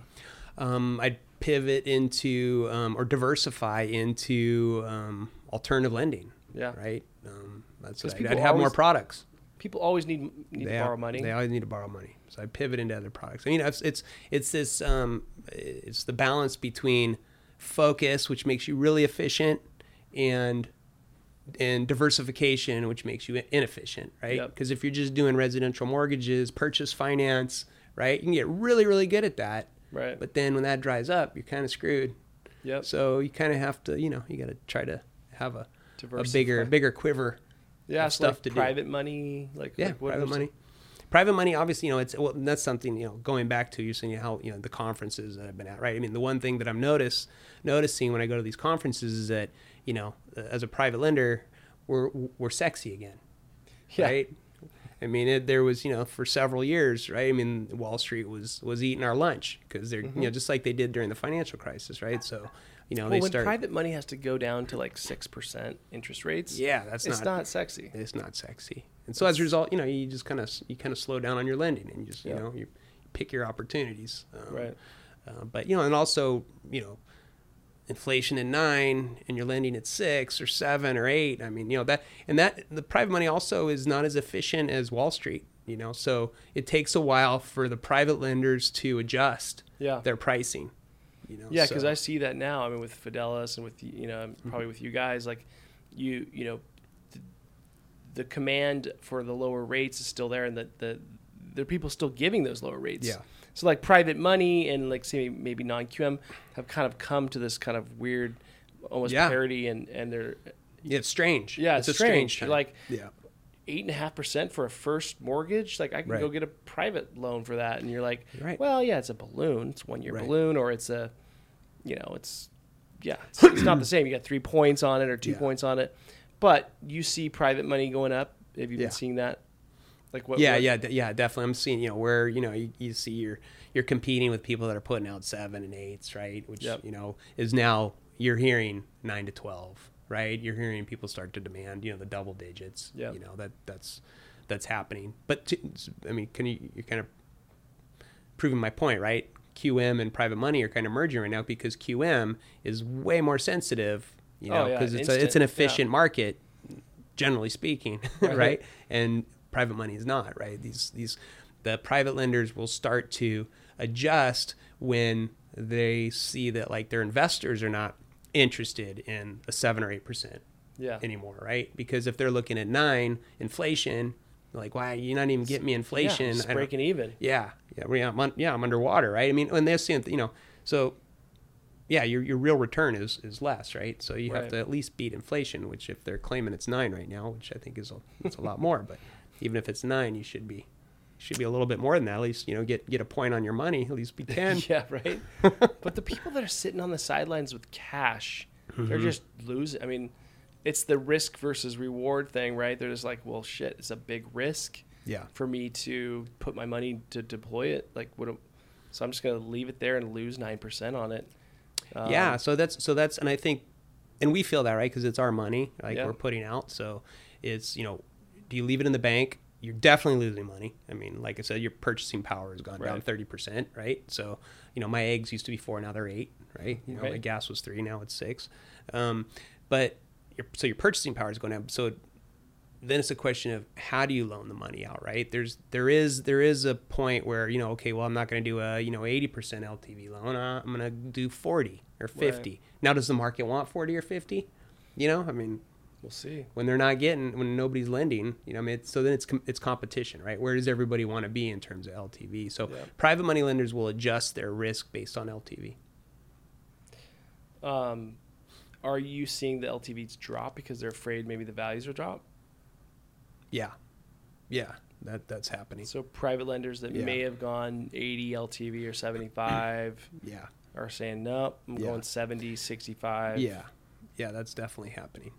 um, I'd pivot into um, or diversify into um, alternative lending, Yeah, right? Um, that's I'd, I'd have more products. People always need need they to borrow money. They always need to borrow money. So I pivot into other products. I mean, it's it's it's this um, it's the balance between focus, which makes you really efficient, and and diversification, which makes you inefficient, right? Yep. Because if you're just doing residential mortgages, purchase finance, right, you can get really really good at that. Right. But then when that dries up, you're kind of screwed. Yep. So you kind of have to, you know, you got to try to have a, a bigger bigger quiver yeah, stuff like to do. private money, like yeah, like what private money. Private money, obviously, you know, it's well, that's something you know. Going back to you saying how you know the conferences that I've been at, right? I mean, the one thing that I'm notice noticing when I go to these conferences is that you know, uh, as a private lender, we're we're sexy again, Yeah. right? I mean, it, there was you know for several years, right? I mean, Wall Street was was eating our lunch because they're you mm-hmm. know just like they did during the financial crisis, right? So, you know, Well, they when start. private money has to go down to like six percent interest rates, yeah, that's it's not not sexy. it's not sexy. And so as a result, you know, you just kind of you kind of slow down on your lending and you just Yeah. you know you pick your opportunities. Um, Right. Uh, but you know, and also you know, inflation at nine and you're lending at six or seven or eight. I mean, you know that and that the private money also is not as efficient as Wall Street. You know, so it takes a while for the private lenders to adjust Yeah. their pricing. You know, Yeah, because so- I see that now. I mean, with Fidelis and with you know Mm-hmm. probably with you guys, like you you know, the, the command for the lower rates is still there, and the the there are people still giving those lower rates. Yeah. So like private money and like say maybe non QM have kind of come to this kind of weird, almost Yeah. parity, and and they're yeah, it's strange. yeah, it's, it's, strange. strange. Like yeah, eight and a half percent for a first mortgage. Like I can Right. go get a private loan for that, and you're like, Right. well, yeah, it's a balloon. It's one year Right. balloon, or it's a, you know, it's yeah, it's, it's not the same. You got three points on it or two Yeah. points on it, but you see private money going up. Have you Yeah. been seeing that? Like what? yeah, what- yeah, de- yeah, definitely. I'm seeing, you know, where you know you, you see you're you're competing with people that are putting out seven and eights, right? Which Yep. you know is now you're hearing nine to twelve, right? You're hearing people start to demand, you know, the double digits. Yep. You know that that's that's happening. But to, I mean, can you you're kind of proving my point, right? QM and private money are kind of merging right now because QM is way more sensitive, you Oh, know, yeah, because it's a, it's instant, an yeah. efficient market, generally speaking, Right. right? And private money is not, right? These these the private lenders will start to adjust when they see that like their investors are not interested in a seven or eight percent yeah, anymore, right? Because if they're looking at nine inflation, like, why you're not even getting me inflation? Yeah, breaking even. yeah, yeah, I'm, un- yeah, I'm underwater, right? I mean, when they're seeing, you know, so yeah, your your real return is is less, right? So you have to at least beat inflation, which if they're claiming it's nine right now, which I think is a, it's a lot more, but even if it's nine, you should be should be a little bit more than that. At least you know get get a point on your money. At least be ten. yeah, right. but the people that are sitting on the sidelines with cash, they're Mm-hmm. just losing. I mean, it's the risk versus reward thing, right? They're just like, well, shit, it's a big risk Yeah. for me to put my money to deploy it. Like, what? So I'm just going to leave it there and lose 9% on it. Um, yeah. So that's so that's and I think, and we feel that right because it's our money, like Yeah. we're putting out. So it's you know, do you leave it in the bank? You're definitely losing money. I mean, like I said, your purchasing power has gone down thirty percent, right? So you know, my eggs used to be four, now they're eight, right? You know, my gas was three, now it's six. Um, but your, so your purchasing power is going down. So then it's a question of how do you loan the money out, right? There's there is there is a point where you know, okay, well, I'm not going to do a you know 80% LTV loan. Uh, I'm going to do 40 or 50. Now, does the market want 40 or 50? You know, I mean, We'll see. when they're not getting when nobody's lending, you know, I mean, it's, so then it's it's competition, right? Where does everybody want to be in terms of LTV? So Yeah. private money lenders will adjust their risk based on LTV. Um, are you seeing the LTVs drop because they're afraid maybe the values will drop? Yeah, yeah, that that's happening. So private lenders that Yeah. may have gone 80 LTV or 75 Yeah, are saying, nope, I'm Yeah. going 70, 65. Yeah, yeah, that's definitely happening.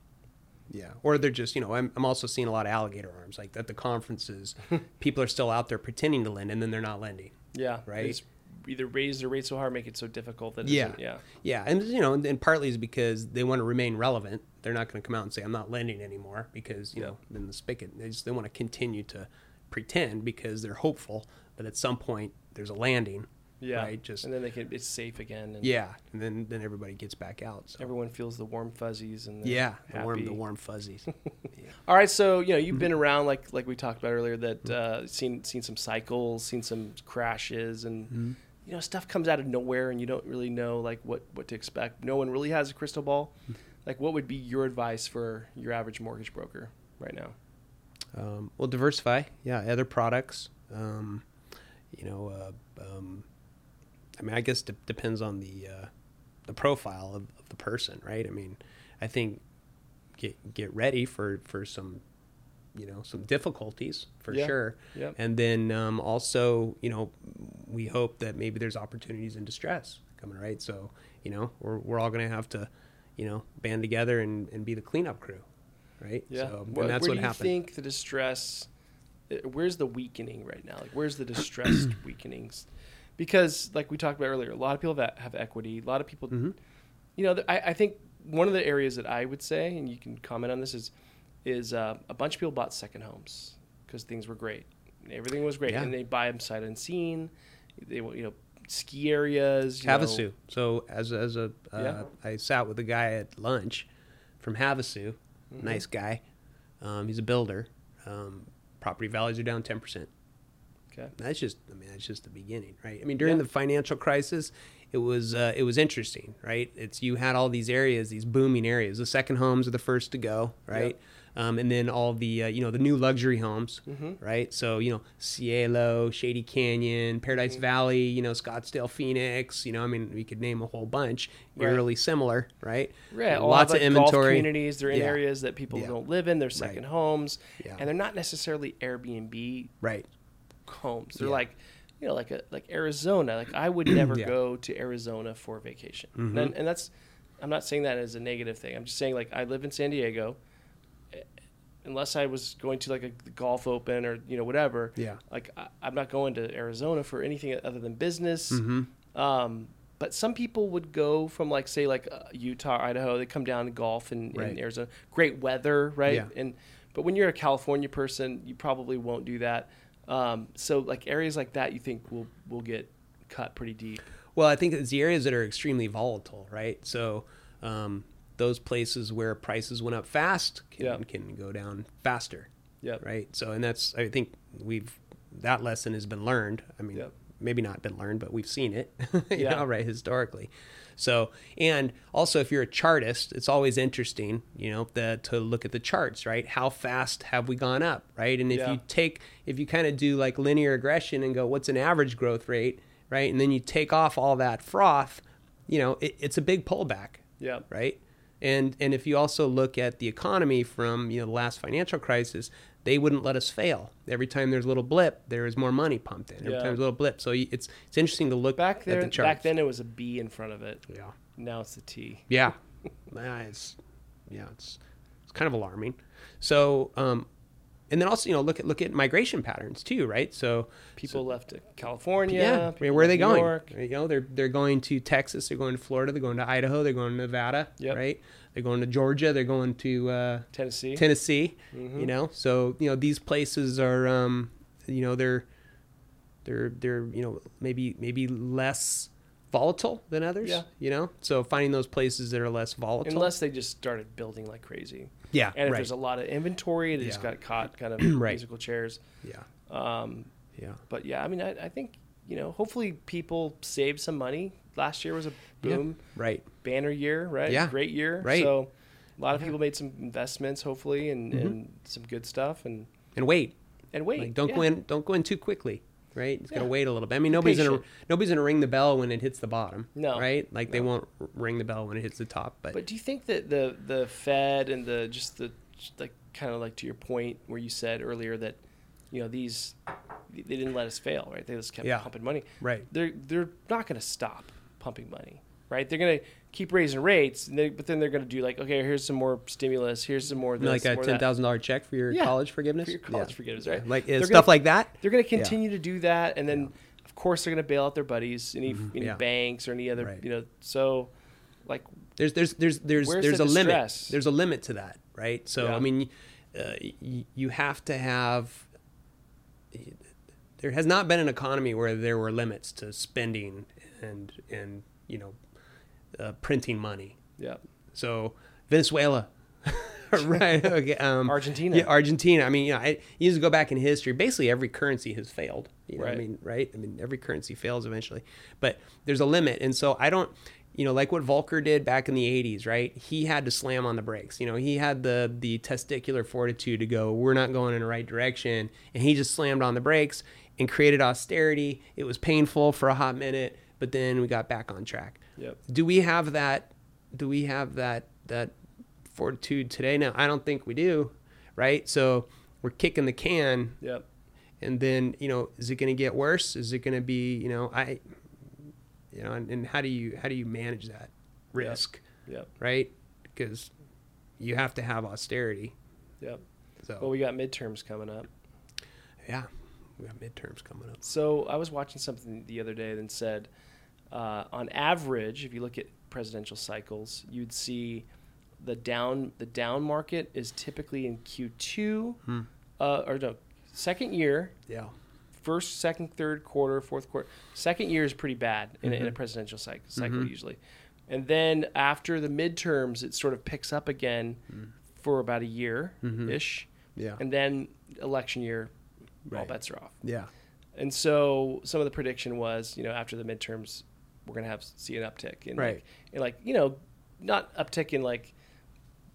Yeah, or they're just you know I'm I'm also seeing a lot of alligator arms like at the conferences. people are still out there pretending to lend and then they're not lending. Yeah. They Right. just either raise their rate so hard, make it so difficult that Yeah. yeah. Yeah, and you know, and, and partly is because they want to remain relevant. They're not going to come out and say I'm not lending anymore because you Yeah. know then the spigot. They just they want to continue to pretend because they're hopeful that at some point there's a landing. Yeah. Right. Just and then they can it's safe again and yeah, and then then everybody gets back out. So. everyone feels the warm fuzzies and yeah, the warm the warm fuzzies. All right, so you know you've Mm-hmm. been around like like we talked about earlier that uh, seen seen some cycles, seen some crashes, and Mm-hmm. You know stuff comes out of nowhere, and you don't really know like what what to expect. No one really has a crystal ball. Mm-hmm. Like, what would be your advice for your average mortgage broker right now? Um, well, diversify. Yeah, other products. Um, you know, uh, um, I mean, I guess de- depends on the uh, the profile of, of the person, right? I mean, I think get get ready for for some, you know, some difficulties for Yeah. sure. Yep. And then um, also, you know, we hope that maybe there's opportunities in distress coming, right? So, you know, we're we're all going to have to, you know, band together and, and be the cleanup crew, right? Yeah, So, and that's where what do you happened. think the distress? uh, Where's the weakening right now? Like, where's the distressed weakenings? Because, like we talked about earlier, a lot of people have, have equity. A lot of people, Mhm. you know, I, I think one of the areas that I would say, and you can comment on this, is is uh, a bunch of people bought second homes because things were great, everything was great, Yeah. and they buy them sight unseen. They, you know, ski areas. You know, Havasu. So as as a, uh, Yeah. I sat with a guy at lunch from Havasu, Mm-hmm. nice guy. Um, he's a builder. Um, property values are down ten percent. Okay. That's just, I mean, that's just the beginning, right? I mean, during Yeah. the financial crisis, it was uh, it was interesting, right? It's you had all these areas, these booming areas. The second homes are the first to go, right? Um, and then all the uh, you know the new luxury homes, Mm-hmm. right? So you know Cielo, Shady Canyon, Paradise Mm-hmm. Valley, you know Scottsdale, Phoenix. You know, I mean, we could name a whole bunch. Right. Eerily similar, right? Right. all Lots of like, inventory. communities. They're in Yeah. areas that people Yeah. don't live in. They're second homes, Yeah. and they're not necessarily Airbnb Right. homes. They're like, you know, like a like Arizona. Like I would never Yeah. go to Arizona for vacation, Mhm. and, and that's. I'm not saying that as a negative thing. I'm just saying like I live in San Diego. Unless I was going to like a golf open or you know whatever, Yeah. like I, I'm not going to Arizona for anything other than business. Mm-hmm. Um, but some people would go from like say like uh, Utah, Idaho. They come down to golf in, in Right. Arizona. Great weather, right? Yeah. And but when you're a California person, you probably won't do that. Um, so like areas like that, you think will will get cut pretty deep. Well, I think it's the areas that are extremely volatile, right? So um, those places where prices went up fast can, Yeah. can go down faster, Yep. right? So, and that's I think we've that lesson has been learned. I mean, Yep. maybe not been learned, but we've seen it, you Yeah. know, right historically. So, and also if you're a chartist, it's always interesting, you know, the, to look at the charts, right? How fast have we gone up, right? And if Yeah. you take, if you kind of do like linear regression and go, what's an average growth rate, right? And then you take off all that froth, you know, it, it's a big pullback, Yeah. right? And and if you also look at the economy from you know the last financial crisis, they wouldn't let us fail. Every time there's a little blip, there is more money pumped in. Every Yeah. time there's a little blip, so it's it's interesting to look Back at there, the charts. back then it was a B in front of it. yeah, Now it's a T. Yeah, yeah, it's yeah, it's it's kind of alarming. So, um, and then also you know look at look at migration patterns too, right? So People left to California. yeah, I mean, where are they New going? York. You know, they're they're going to Texas, they're going to Florida, they're going to Idaho, they're going to Nevada, Yep. right? They're going to Georgia, they're going to uh, Tennessee. Tennessee. Mhm. You know, so you know these places are, um, you know, they're they're they're you know maybe maybe less volatile than others. Yeah. You know, so finding those places that are less volatile. Unless they just started building like crazy. Yeah, And if right. there's a lot of inventory, they just Yeah. got caught kind of Right. musical chairs. yeah, Um, yeah, but yeah, I mean, I, I think, you know, hopefully people saved some money. Last year was a Yeah. boom, right. banner year, right? Yeah. Great year. Right. So a lot of Yeah. people made some investments, hopefully, and, Mhm. and some good stuff. And, And wait, and wait. like don't yeah. go in, don't go in too quickly. Right, it's Yeah. gonna wait a little bit. I mean, nobody's gonna nobody's gonna ring the bell when it hits the bottom. No. right? Like they won't ring the bell when it hits the top. But, But do you think that the the Fed and the just the like kind of like to your point where you said earlier that you know these they didn't let us fail, right? They just kept Yeah. pumping money. right, They're they're not going to stop pumping money, right? They're going to keep raising rates, and they, but then they're going to do like, okay, here's some more stimulus, here's some more this, like a more ten thousand dollar check for your Yeah, college forgiveness. for your college forgiveness, right? Like They're stuff gonna- like that. They're going to Yeah. continue to do that, and then of course they're going to bail out their buddies, any Mhm, any yeah. banks or any other, Right. you know. So, like, There's there's there's there's there's the a limit. There's a limit to that, right? So Yeah. I mean, uh, y- you have to have. There has not been an economy where there were limits to spending and and you know, uh, printing money. yeah, So Venezuela, right? Okay, um, Argentina. Yeah, Argentina. I mean, you know, I you just go back in history. Basically, every currency has failed. You know, what I mean, right? I mean, every currency fails eventually, but there's a limit, and so I don't. You know, like what Volcker did back in the '80s, right? He had to slam on the brakes. You know, he had the the testicular fortitude to go, "We're not going in the right direction," and he just slammed on the brakes and created austerity. It was painful for a hot minute, but then we got back on track. Yep, do we have that do we have that that fortitude today? Now i don't think we do right? So we're kicking the can. Yep. and then you know is it going to get worse? Is it going to be you know i you know and, and how do you how do you manage that risk? Yep. right? Because you have to have austerity. Yep. so Well, we got midterms coming up. yeah we got midterms coming up. So I was watching something the other day that said, uh, on average, if you look at presidential cycles, you'd see the down the down market is typically in Q2, Hmm. uh, or no, second year, yeah first, second, third quarter, fourth quarter. Second year is pretty bad in, a, in a Mhm. presidential cycle, cycle Mhm. usually, and then after the midterms, it sort of picks up again Mm. for about a year Mhm. ish, yeah and then election year, all bets are off. yeah And so some of the prediction was, you know, after the midterms, we're gonna have see an uptick in Right. like, in like you know, not uptick in like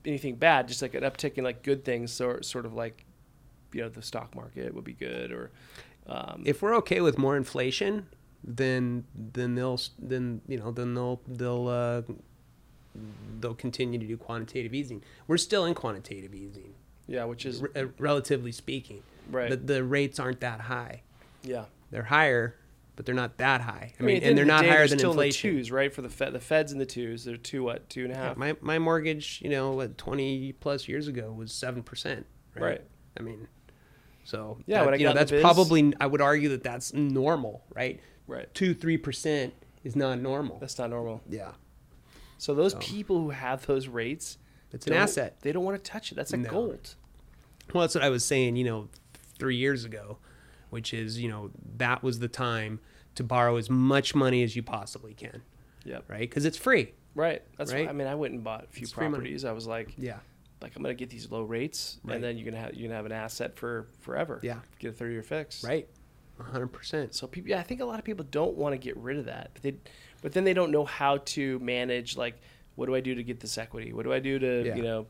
anything bad, just like an uptick in like good things, so sort of like, you know, the stock market would be good, or um, if we're okay with more inflation, then then they'll then you know then they'll they'll uh, they'll continue to do quantitative easing. We're still in quantitative easing, yeah, which is uh, relatively speaking. right, The, the rates aren't that high. yeah. They're higher, but they're not that high. I, I mean, the and they're of not higher they're than inflation. In the twos, right? For the Fed, the Fed's in the twos. They're two what, two and a Yeah, my my mortgage, you know, what twenty plus years ago was seven percent. Right? right? I mean, so Yeah, that- I you know that's biz- probably I would argue that that's normal, right? Right. Two three percent is not normal. That's not normal. yeah, So those So- people who have those rates, it's an asset. They don't want to touch it. That's like No. gold. Well, that's what I was saying, you know, three years ago, which is, you know, that was the time to borrow as much money as you possibly can, Yep. right? Because it's free. Right. That's Right? why I mean I went and bought a few It's properties. I was like, Yeah. like I'm gonna get these low rates, Right. and then you're gonna have you're gonna have an asset for forever. Yeah. Get a 30 year fix. Right. Hundred percent. So people, yeah, I think a lot of people don't want to get rid of that, but they, but then they don't know how to manage. Like, what do I do to get this equity? What do I do to Yeah. you know?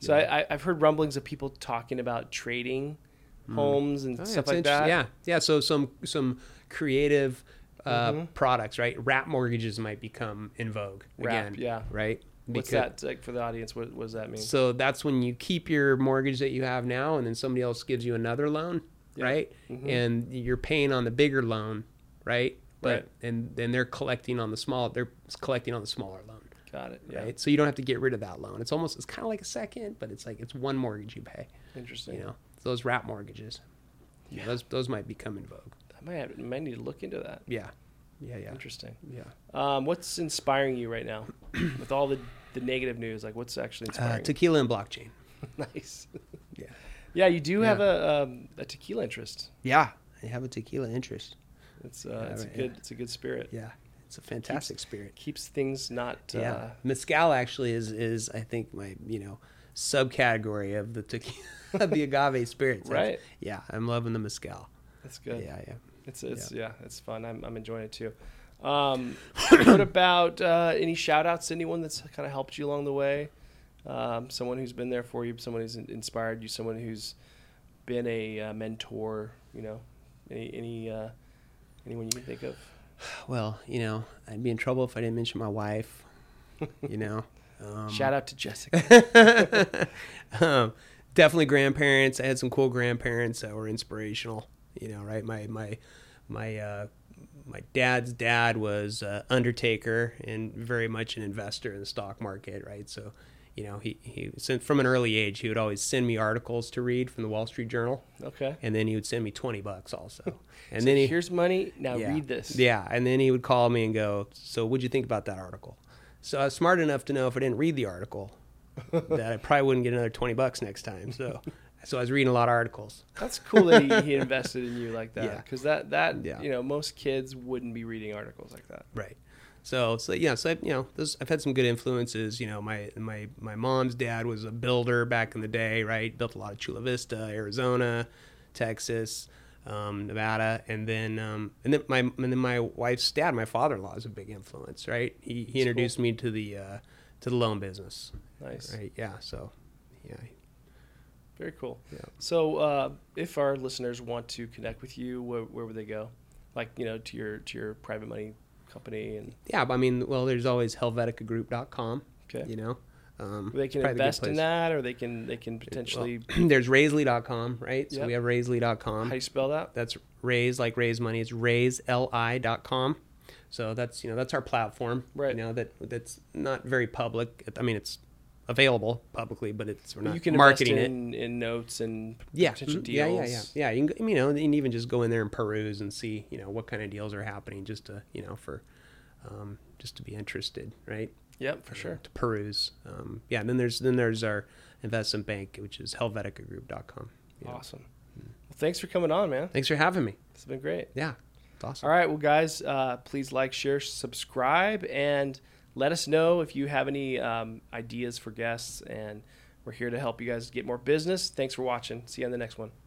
So I, I, I've heard rumblings of people talking about trading mm-hmm. homes and Oh, stuff like that. Yeah. Yeah. So some some creative uh, Mhm. products, right? Wrap mortgages might become in vogue Wrap, again. yeah. Right. What's that like for the audience? What, what does that mean? So that's when you keep your mortgage that you have now, and then somebody else gives you another loan, Yeah. right? Mhm. And you're paying on the bigger loan, right? But Right. and then they're collecting on the small. They're collecting on the smaller loan, Got it. Yeah. right? So you don't have to get rid of that loan. It's almost it's kind of like a second, but it's like it's one mortgage you pay, Interesting. you know. those wrap mortgages. Yeah, those those might become in vogue. Might have, might need to look into that. Yeah, yeah, yeah, Interesting. yeah. Um, what's inspiring you right now with all the, the negative news? Like, what's actually Uh, inspiring? you? tequila and blockchain. nice. Yeah, Yeah, you do have a um, a tequila interest. yeah. I have a tequila interest. It's uh, Yeah, it's a good yeah. it's a good spirit. Yeah, it's a fantastic spirit. Keeps things not. Uh, Yeah, mezcal actually is is I think my you know subcategory of the tequila of the agave spirits. That's- Right. Yeah, I'm loving the mezcal. That's good. Yeah, yeah. It's it's yeah, it's fun. I'm I'm enjoying it too. Um, what about uh, any shout outs to anyone that's kind of helped you along the way? Um, someone who's been there for you, someone who's inspired you, someone who's been a uh, mentor. You know, any any uh, anyone you can think of. Well, you know, I'd be in trouble if I didn't mention my wife. You know. Um, Shout out to Jessica. um, definitely grandparents. I had some cool grandparents that were inspirational. You know, right? My my my uh, my dad's dad was uh, undertaker and very much an investor in the stock market, right? So, you know, he he sent from an early age he would always send me articles to read from the Wall Street Journal, Okay. and then he would send me twenty bucks also. And So then he here's money. Now yeah. read this. Yeah, and then he would call me and go, "So, what'd you think about that article?" So I was smart enough to know if I didn't read the article, that I probably wouldn't get another twenty bucks next time. So, so I was reading a lot of articles. That's cool that he, he invested in you like that. Yeah. Because that that Yeah. you know most kids wouldn't be reading articles like that. Right. So, so yeah, so I, you know, those, I've had some good influences. You know, my my my mom's dad was a builder back in the day, right? Built a lot of Chula Vista, Arizona, Texas, um, Nevada, and then um, and then my and then my wife's dad, my father-in-law, is a big influence, right? He he introduced me to the uh, to the loan business, Nice. right? Yeah. So, yeah, Very cool. Yeah. So, uh, if our listeners want to connect with you, where, where would they go? Like, you know, to your to your private money company, and yeah. I mean, well, there's always HelveticaGroup.com. okay, You know, um, they can invest in that, or they can they can potentially. there's Raisley.com, right? So Yep. we have Raisley.com. how do you spell that? That's raise like raise money. It's raiseli.com. So that's you know that's our platform. Right. You know that that's not very public. I mean it's available publicly, but it's we're not you can marketing invest it. in, in notes and Yeah. potential deals. Yeah, yeah, yeah. Yeah, you can, you know, you can even just go in there and peruse and see, you know, what kind of deals are happening just to, you know, for um, just to be interested, right? Yep, for sure. To peruse. Um, yeah, and then there's then there's our investment bank, which is helveticagroup.com. Awesome. Well, thanks for coming on, man. Thanks for having me. It's been great. Yeah. It's awesome. All right, well, guys, uh, please like, share, subscribe, and let us know if you have any um, ideas for guests. And we're here to help you guys get more business. Thanks for watching. See you on the next one.